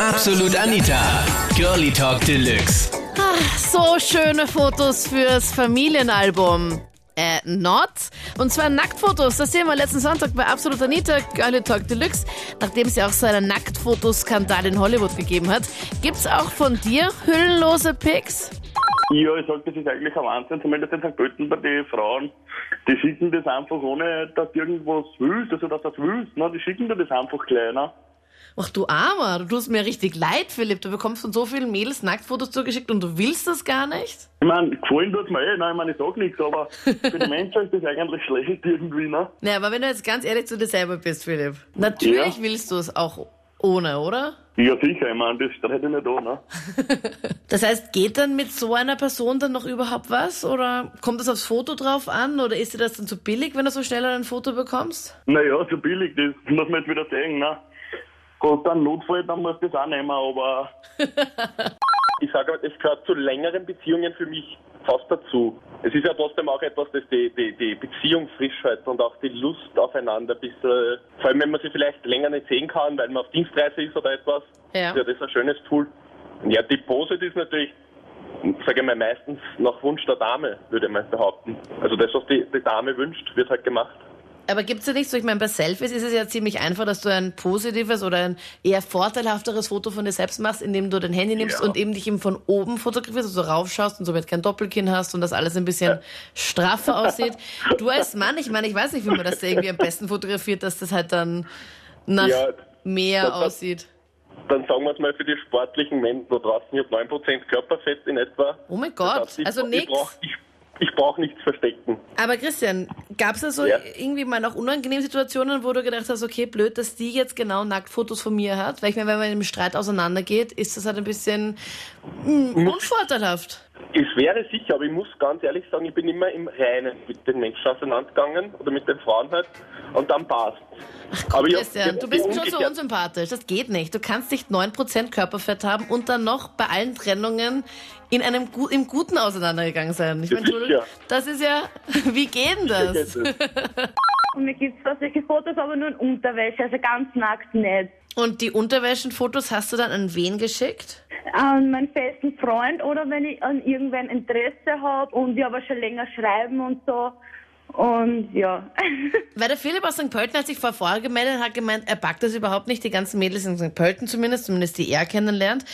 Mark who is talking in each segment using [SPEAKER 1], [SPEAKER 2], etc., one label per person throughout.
[SPEAKER 1] Absolut Anita. Girlie Talk Deluxe.
[SPEAKER 2] So schöne Fotos fürs Familienalbum. Äh, not. Und zwar Nacktfotos. Das sehen wir letzten Sonntag bei Absolut Anita, Girlie Talk Deluxe. Nachdem es ja auch so einen Nacktfotoskandal in Hollywood gegeben hat. Gibt's auch von dir hüllenlose Pics?
[SPEAKER 3] Ja, ich sag, das ist eigentlich ein Wahnsinn, zumindest in St. Pölten bei den Frauen. Die schicken das einfach ohne, dass du irgendwas willst, also dass du das willst, ne? Die schicken dir das einfach gleich, ne?
[SPEAKER 2] Ach du Armer, du tust mir richtig leid, Philipp. Du bekommst von so vielen Mädels Nacktfotos zugeschickt und du willst das gar nicht?
[SPEAKER 3] Ich meine, gefallen tut's mir eh, nein, ich meine, ich sag nichts, aber für die Menschen ist das eigentlich schlecht irgendwie, ne?
[SPEAKER 2] Naja, aber wenn du jetzt ganz ehrlich zu dir selber bist, Philipp. Natürlich
[SPEAKER 3] Ja.
[SPEAKER 2] willst du es auch ohne, oder?
[SPEAKER 3] Ja, sicher, ich meine, das steht nicht da, ne?
[SPEAKER 2] Das heißt, geht dann mit so einer Person dann noch überhaupt was? Oder kommt das aufs Foto drauf an? Oder ist dir das dann zu billig, wenn du so schneller ein Foto bekommst?
[SPEAKER 3] Naja, so billig, das muss man jetzt wieder sehen, ne? Und dann Notfall, dann muss das auch nehmen, aber
[SPEAKER 4] Ich sage aber, es gehört zu längeren Beziehungen für mich fast dazu. Es ist ja trotzdem auch etwas, das die, die, die Beziehung frisch hält und auch die Lust aufeinander ein bisschen, vor allem wenn man sie vielleicht länger nicht sehen kann, weil man auf Dienstreise ist oder etwas,
[SPEAKER 2] Ja.
[SPEAKER 4] ist ja das ein schönes Tool. Und ja, die Pose die ist natürlich, sage ich mal, meistens nach Wunsch der Dame, würde ich mal behaupten. Also das, was die, die Dame wünscht, wird halt gemacht.
[SPEAKER 2] Aber gibt's ja nicht so, ich meine, bei Selfies ist es ja ziemlich einfach, dass du ein positives oder ein eher vorteilhafteres Foto von dir selbst machst, indem du dein Handy nimmst
[SPEAKER 4] Ja.
[SPEAKER 2] und eben dich eben von oben fotografierst, also raufschaust und somit kein Doppelkinn hast und das alles ein bisschen straffer aussieht. Du als Mann, ich meine, ich weiß nicht, wie man das da irgendwie am besten fotografiert, dass das halt dann nach
[SPEAKER 4] Ja,
[SPEAKER 2] mehr
[SPEAKER 4] das- das-
[SPEAKER 2] aussieht.
[SPEAKER 4] Dann sagen wir es mal für die sportlichen Menschen da draußen, ich habe 9% Körperfett in etwa.
[SPEAKER 2] Oh mein
[SPEAKER 4] Das
[SPEAKER 2] Gott,
[SPEAKER 4] heißt, ich,
[SPEAKER 2] also
[SPEAKER 4] brauch- Ich, brauche nichts verstecken.
[SPEAKER 2] Aber Christian, gab es da so
[SPEAKER 4] Ja.
[SPEAKER 2] irgendwie mal auch unangenehme Situationen, wo du gedacht hast, okay, blöd, dass die jetzt genau Nacktfotos von mir hat? Weil ich meine, wenn man im Streit auseinandergeht, ist das halt ein bisschen mm, unvorteilhaft.
[SPEAKER 4] Es wäre sicher, aber ich muss ganz ehrlich sagen, ich bin immer im Reinen mit den Menschen auseinandergegangen oder mit den Frauen halt und dann passt. aber ich hab-
[SPEAKER 2] Christian, du bist schon so unsympathisch. Das geht nicht. Du kannst nicht 9% Körperfett haben und dann noch bei allen Trennungen in einem gu im Guten auseinandergegangen sein. Ich meine, das ist ja, wie geht denn das?
[SPEAKER 5] Und mir gibt es solche Fotos, aber nur in Unterwäsche, also ganz nackt nicht.
[SPEAKER 2] Und die Unterwäschenfotos hast du dann an wen geschickt?
[SPEAKER 5] An meinen festen Freund oder wenn ich an irgendwen Interesse habe und wir aber schon länger schreiben und so. Und ja.
[SPEAKER 2] Weil der Philipp aus St. Pölten hat sich vor vorher gemeldet und hat gemeint, er packt das überhaupt nicht, die ganzen Mädels in St. Pölten zumindest, zumindest die er kennenlernt.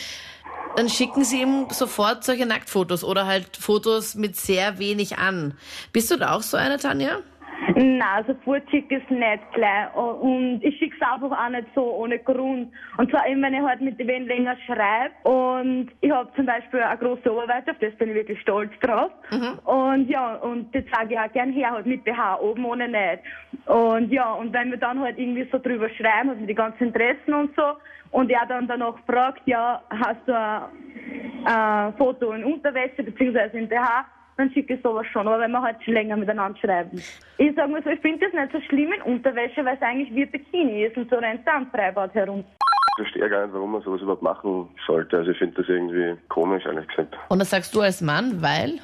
[SPEAKER 2] Dann schicken sie ihm sofort solche Nacktfotos oder halt Fotos mit sehr wenig an. Bist du da auch so eine, Tanja?
[SPEAKER 5] Nein, sofort schicke ich es nicht gleich. Und ich schicke es einfach auch nicht so ohne Grund. Und zwar eben, wenn ich halt mit wen länger schreibe. Und ich habe zum Beispiel eine große Oberweite, auf das bin ich wirklich stolz drauf. Und ja, und das sage ich auch gern her, halt mit BH, oben ohne nicht. Und ja, und wenn wir dann halt irgendwie so drüber schreiben, also die ganzen Interessen und so, und er dann danach fragt, ja, hast du ein, ein Foto in Unterwäsche beziehungsweise in BH, dann schicke ich sowas schon, aber wenn wir halt schon länger miteinander schreiben. Ich sage mal so, ich finde das nicht so schlimm in Unterwäsche, weil es eigentlich wie ein Bikini ist und so rennt da am Freibad herum.
[SPEAKER 6] Ich verstehe gar nicht, warum man sowas überhaupt machen sollte. Also ich finde das irgendwie komisch, ehrlich gesagt.
[SPEAKER 2] Und das sagst du als Mann, weil?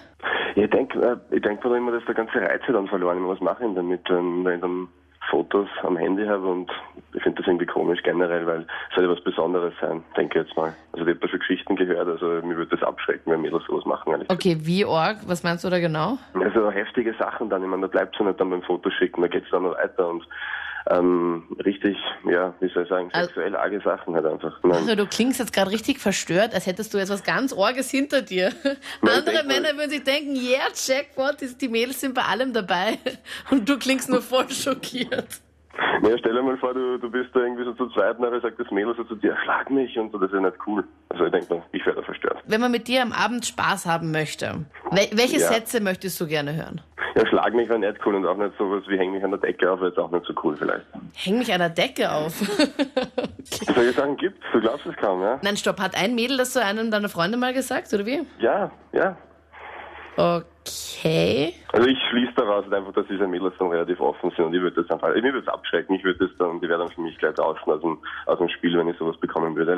[SPEAKER 6] Ich denke ich denk mir da immer, dass der ganze Reiz dann verloren ist. Was mache ich denn damit, wenn ich dann Fotos am Handy habe und ich finde das irgendwie komisch generell, weil es soll ja was Besonderes sein, denke ich jetzt mal. Also ich habe da schon Geschichten gehört, also mir würde das abschrecken, wenn Mädels sowas machen.
[SPEAKER 2] Okay, wie org? Was meinst du da genau?
[SPEAKER 6] Also heftige Sachen dann, ich meine, da bleibt es ja nicht dann beim Fotoschicken, da geht es dann noch weiter und ähm, richtig, ja, wie soll ich sagen,
[SPEAKER 2] Also-
[SPEAKER 6] sexuell arge Sachen halt einfach. Nein.
[SPEAKER 2] Also du klingst jetzt gerade richtig verstört, als hättest du jetzt was ganz Orges hinter dir. Andere
[SPEAKER 6] denk mal-
[SPEAKER 2] Männer würden sich denken, yeah, Jackpot, die, Mädels sind bei allem dabei. Und du klingst nur voll schockiert.
[SPEAKER 6] Ja, stell dir mal vor, du, du bist da irgendwie so zu zweit, nachher sagt das Mädel so zu dir, schlag mich und so, das ist ja nicht cool. Also ich denke mal, ich wäre da verstört.
[SPEAKER 2] Wenn man mit dir am Abend Spaß haben möchte, wel welche
[SPEAKER 6] Ja.
[SPEAKER 2] Sätze möchtest du gerne hören?
[SPEAKER 6] Ja, schlag mich wäre nicht cool und auch nicht sowas wie häng mich an der Decke auf, jetzt auch nicht so cool vielleicht.
[SPEAKER 2] Häng mich an der Decke auf. okay.
[SPEAKER 6] Solche Sachen gibt's, du glaubst es kaum, ja?
[SPEAKER 2] Nein, stopp, hat ein Mädel das zu einem deiner Freunde mal gesagt, oder wie?
[SPEAKER 6] Ja, ja.
[SPEAKER 2] Okay.
[SPEAKER 6] Also ich schließe daraus einfach, dass diese Mädels dann relativ offen sind und ich würde das einfach, mir würde es abschrecken, ich würde das dann, die wäre dann für mich gleich draußen aus dem, aus dem Spiel, wenn ich sowas bekommen würde.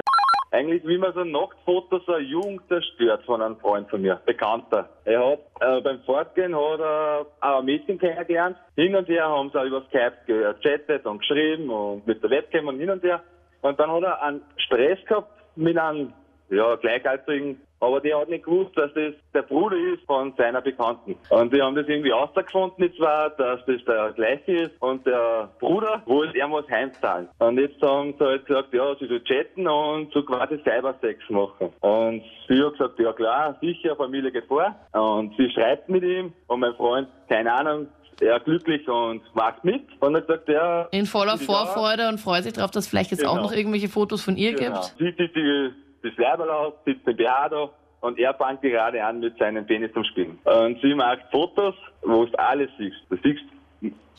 [SPEAKER 3] Eigentlich wie man so ein Nachtfoto so eine Jugend zerstört von einem Freund von mir, Bekannter. Er hat äh, beim Fortgehen hat er auch ein Mädchen kennengelernt. Hin und her haben sie auch über Skype gechattet und geschrieben und mit der Webcam und hin und her. Und dann hat er einen Stress gehabt mit einem ja, Gleichaltrigen. Aber der hat nicht gewusst, dass das der Bruder ist von seiner Bekannten. Und die haben das irgendwie ausgefunden, die zwei, dass das der gleiche ist. Und der Bruder wollte ihm was heimzahlen. Und jetzt haben sie halt gesagt, ja, sie soll chatten und so quasi Cybersex machen. Und sie hat gesagt, ja klar, sicher, Familie geht vor. Und sie schreibt mit ihm und mein Freund, keine Ahnung, er glücklich und macht mit. Und dann sagt er,
[SPEAKER 2] In voller
[SPEAKER 3] Ja.
[SPEAKER 2] Vorfreude und freut sich darauf, dass es vielleicht jetzt auch
[SPEAKER 3] Genau.
[SPEAKER 2] noch irgendwelche Fotos von ihr
[SPEAKER 3] Genau.
[SPEAKER 2] gibt.
[SPEAKER 3] Sie zieht die, das Leiberl aus, sitzt im BH da und er fängt gerade an mit seinem Penis zum Spielen. Und sie macht Fotos, wo du alles siehst. Du siehst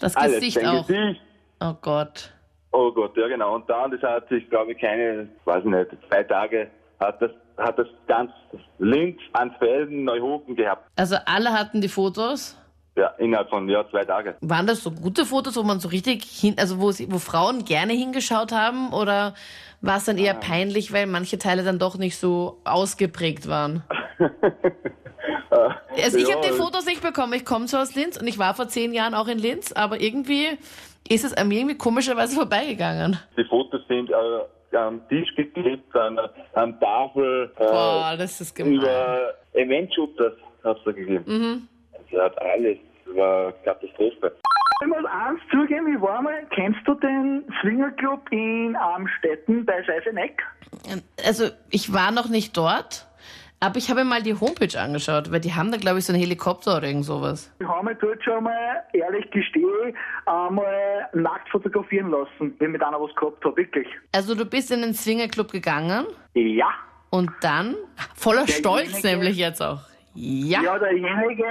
[SPEAKER 2] Das
[SPEAKER 3] alles.
[SPEAKER 2] Gesicht
[SPEAKER 3] Dein
[SPEAKER 2] auch.
[SPEAKER 3] Gesicht.
[SPEAKER 2] Oh Gott.
[SPEAKER 3] Oh Gott, ja genau. Und dann, das hat sich, glaube ich, keine, weiß ich nicht, zwei Tage hat das, hat das ganz Linz, Ansfelden, Neuhofen gehabt.
[SPEAKER 2] Also alle hatten die Fotos.
[SPEAKER 3] Ja, innerhalb von, ja, zwei Tagen.
[SPEAKER 2] Waren das so gute Fotos, wo man so richtig hin, also wo, sie, wo Frauen gerne hingeschaut haben? Oder war es dann eher peinlich, weil manche Teile dann doch nicht so ausgeprägt waren? Also ich
[SPEAKER 3] Ja,
[SPEAKER 2] habe die Fotos nicht bekommen. Ich komme zwar aus Linz und ich war vor zehn Jahren auch in Linz, aber irgendwie ist es an mir irgendwie komischerweise vorbeigegangen.
[SPEAKER 3] Die Fotos sind äh, am Tisch geklebt, an, an Tafel, äh,
[SPEAKER 2] Boah, das ist gemein.
[SPEAKER 3] über Eventshooter hat es da gegeben.
[SPEAKER 2] Mhm.
[SPEAKER 3] Hat alles, das war Katastrophe.
[SPEAKER 7] Ich muss eins zugeben, ich war mal, kennst du den Swingerclub in Amstetten bei Seiseneck?
[SPEAKER 2] Also ich war noch nicht dort, aber ich habe mir mal die Homepage angeschaut, weil die haben da glaube ich so einen Helikopter oder irgend sowas.
[SPEAKER 7] Ich habe mich dort schon mal, ehrlich gestehe, einmal nackt fotografieren lassen, wenn ich mit einer was gehabt habe, wirklich.
[SPEAKER 2] Also du bist in den Swingerclub gegangen
[SPEAKER 7] Ja.
[SPEAKER 2] und dann voller
[SPEAKER 7] Derjenige-
[SPEAKER 2] Stolz nämlich jetzt auch. Ja.
[SPEAKER 7] Ja, derjenige,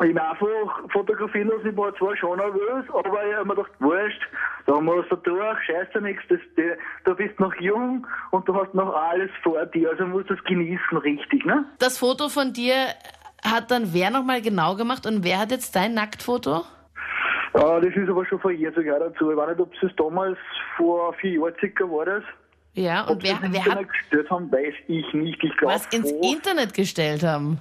[SPEAKER 7] ich bin einfach fotografieren lassen, ich war zwar schon nervös, aber ich habe mir gedacht, wurscht, da musst du durch, scheiß dir nichts, das, der- du bist noch jung und du hast noch alles vor dir, also musst du es genießen, richtig, ne?
[SPEAKER 2] Das Foto von dir hat dann wer nochmal genau gemacht und wer hat jetzt dein Nacktfoto?
[SPEAKER 7] Ja, das ist aber schon vor Jahren sogar dazu. Ich weiß nicht, ob es damals vor vier Jahren circa war das.
[SPEAKER 2] Ja,
[SPEAKER 7] Ob
[SPEAKER 2] und
[SPEAKER 7] sie
[SPEAKER 2] wer, wer hat
[SPEAKER 7] gestellt haben, weiß ich nicht. Ich glaube,
[SPEAKER 2] was ins Internet gestellt haben?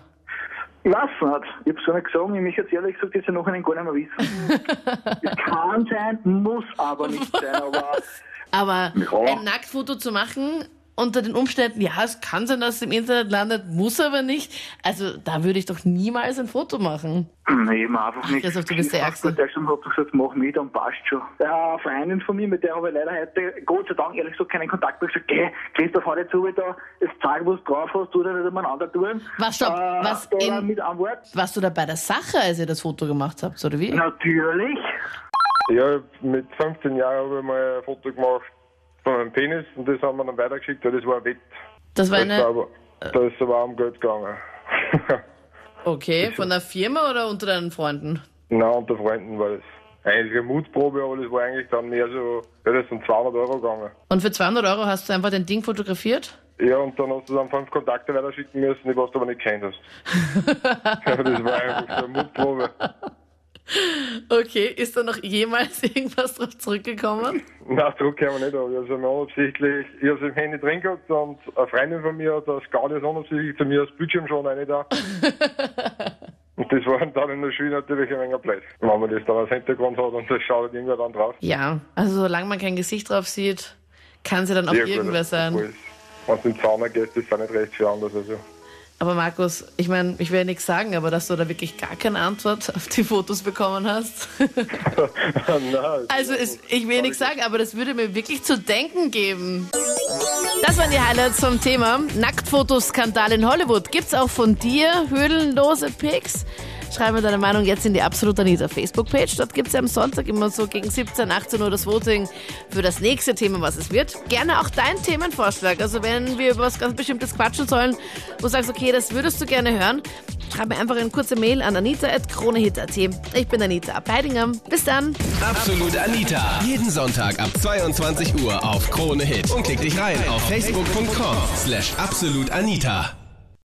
[SPEAKER 7] Ich weiß nicht. Ich habe es gar nicht gesagt. Ich möchte jetzt ehrlich gesagt jetzt im Nachhinein gar nicht mehr wissen. es kann sein, muss aber nicht sein. Aber
[SPEAKER 2] Aber
[SPEAKER 7] Ja.
[SPEAKER 2] ein Nacktfoto zu machen unter den Umständen, ja, es kann sein, dass es im Internet landet, muss aber nicht. Also da würde ich doch niemals ein Foto machen.
[SPEAKER 7] nee, ich mach einfach nicht.
[SPEAKER 2] Christoph, du bist der Ärgste.
[SPEAKER 7] Der schon hat gesagt, mach mit, dann passt schon. Eine Freundin von mir, mit der habe ich leider heute, Gott sei Dank, ehrlich gesagt, keinen Kontakt mehr gesagt, geh, Christoph, hau dir zu, wie da das Zeug, was du drauf hast, tu dir nicht umeinander tun.
[SPEAKER 2] Was, stopp,
[SPEAKER 7] Äh,
[SPEAKER 2] was in-
[SPEAKER 7] mit einem Wort.
[SPEAKER 2] Warst du da bei der Sache, als ihr das Foto gemacht habt, oder wie?
[SPEAKER 7] Natürlich.
[SPEAKER 8] Ja, mit 15 Jahren habe ich mal ein Foto gemacht von meinem Penis und das haben wir dann weitergeschickt, weil das war ein Wett.
[SPEAKER 2] Das war
[SPEAKER 8] Das, war
[SPEAKER 2] eine,
[SPEAKER 8] da ist aber um Geld gegangen.
[SPEAKER 2] okay, von der Firma oder unter deinen Freunden?
[SPEAKER 8] Nein, unter Freunden war das. Eigentlich eine Mutprobe, aber das war eigentlich dann mehr so, ja, das sind 200 Euro gegangen.
[SPEAKER 2] Und für 200 Euro hast du einfach dein Ding fotografiert?
[SPEAKER 8] Ja, und dann hast du dann fünf Kontakte weiterschicken müssen, die was du aber nicht kennt hast. ja, das war einfach so eine Mutprobe.
[SPEAKER 2] Okay, ist da noch jemals irgendwas drauf zurückgekommen?
[SPEAKER 8] Nein, wir nicht, aber ich habe es unabsichtlich, ich habe es im Handy drin gehabt und eine Freundin von mir hat das nicht unabsichtlich zu mir als Bildschirm schon rein da. Und das waren dann in der Schule natürlich ein wenig blöd. Wenn man das dann als Hintergrund hat und das schaut irgendwer dann drauf.
[SPEAKER 2] Ja, also solange man kein Gesicht drauf sieht, kann sie dann auch
[SPEAKER 8] Ja,
[SPEAKER 2] irgendwer sein.
[SPEAKER 8] es- Wenn du in den Zahner gehst, ist das auch nicht recht viel anders. Also.
[SPEAKER 2] Aber Markus, ich meine, ich will ja nichts sagen, aber dass du da wirklich gar keine Antwort auf die Fotos bekommen hast. Also es, ich will nichts sagen, aber das würde mir wirklich zu denken geben. Das waren die Highlights vom Thema. Nacktfotoskandal in Hollywood. Gibt's auch von dir höhlenlose Pics? Schreib mir deine Meinung jetzt in die Absolut Anita Facebook-Page. Dort gibt's ja am Sonntag immer so gegen 17, 18 Uhr das Voting für das nächste Thema, was es wird. Gerne auch dein Themenvorschlag. Also wenn wir über was ganz Bestimmtes quatschen sollen, wo du sagst, okay, das würdest du gerne hören, schreib mir einfach eine kurze Mail an anita.kronehit.at. Ich bin Anita Abteidinger. Bis dann.
[SPEAKER 1] Absolut Anita. Jeden Sonntag ab 22 Uhr auf Krone Hit. Und klick dich rein auf facebook.com slash absolutanita.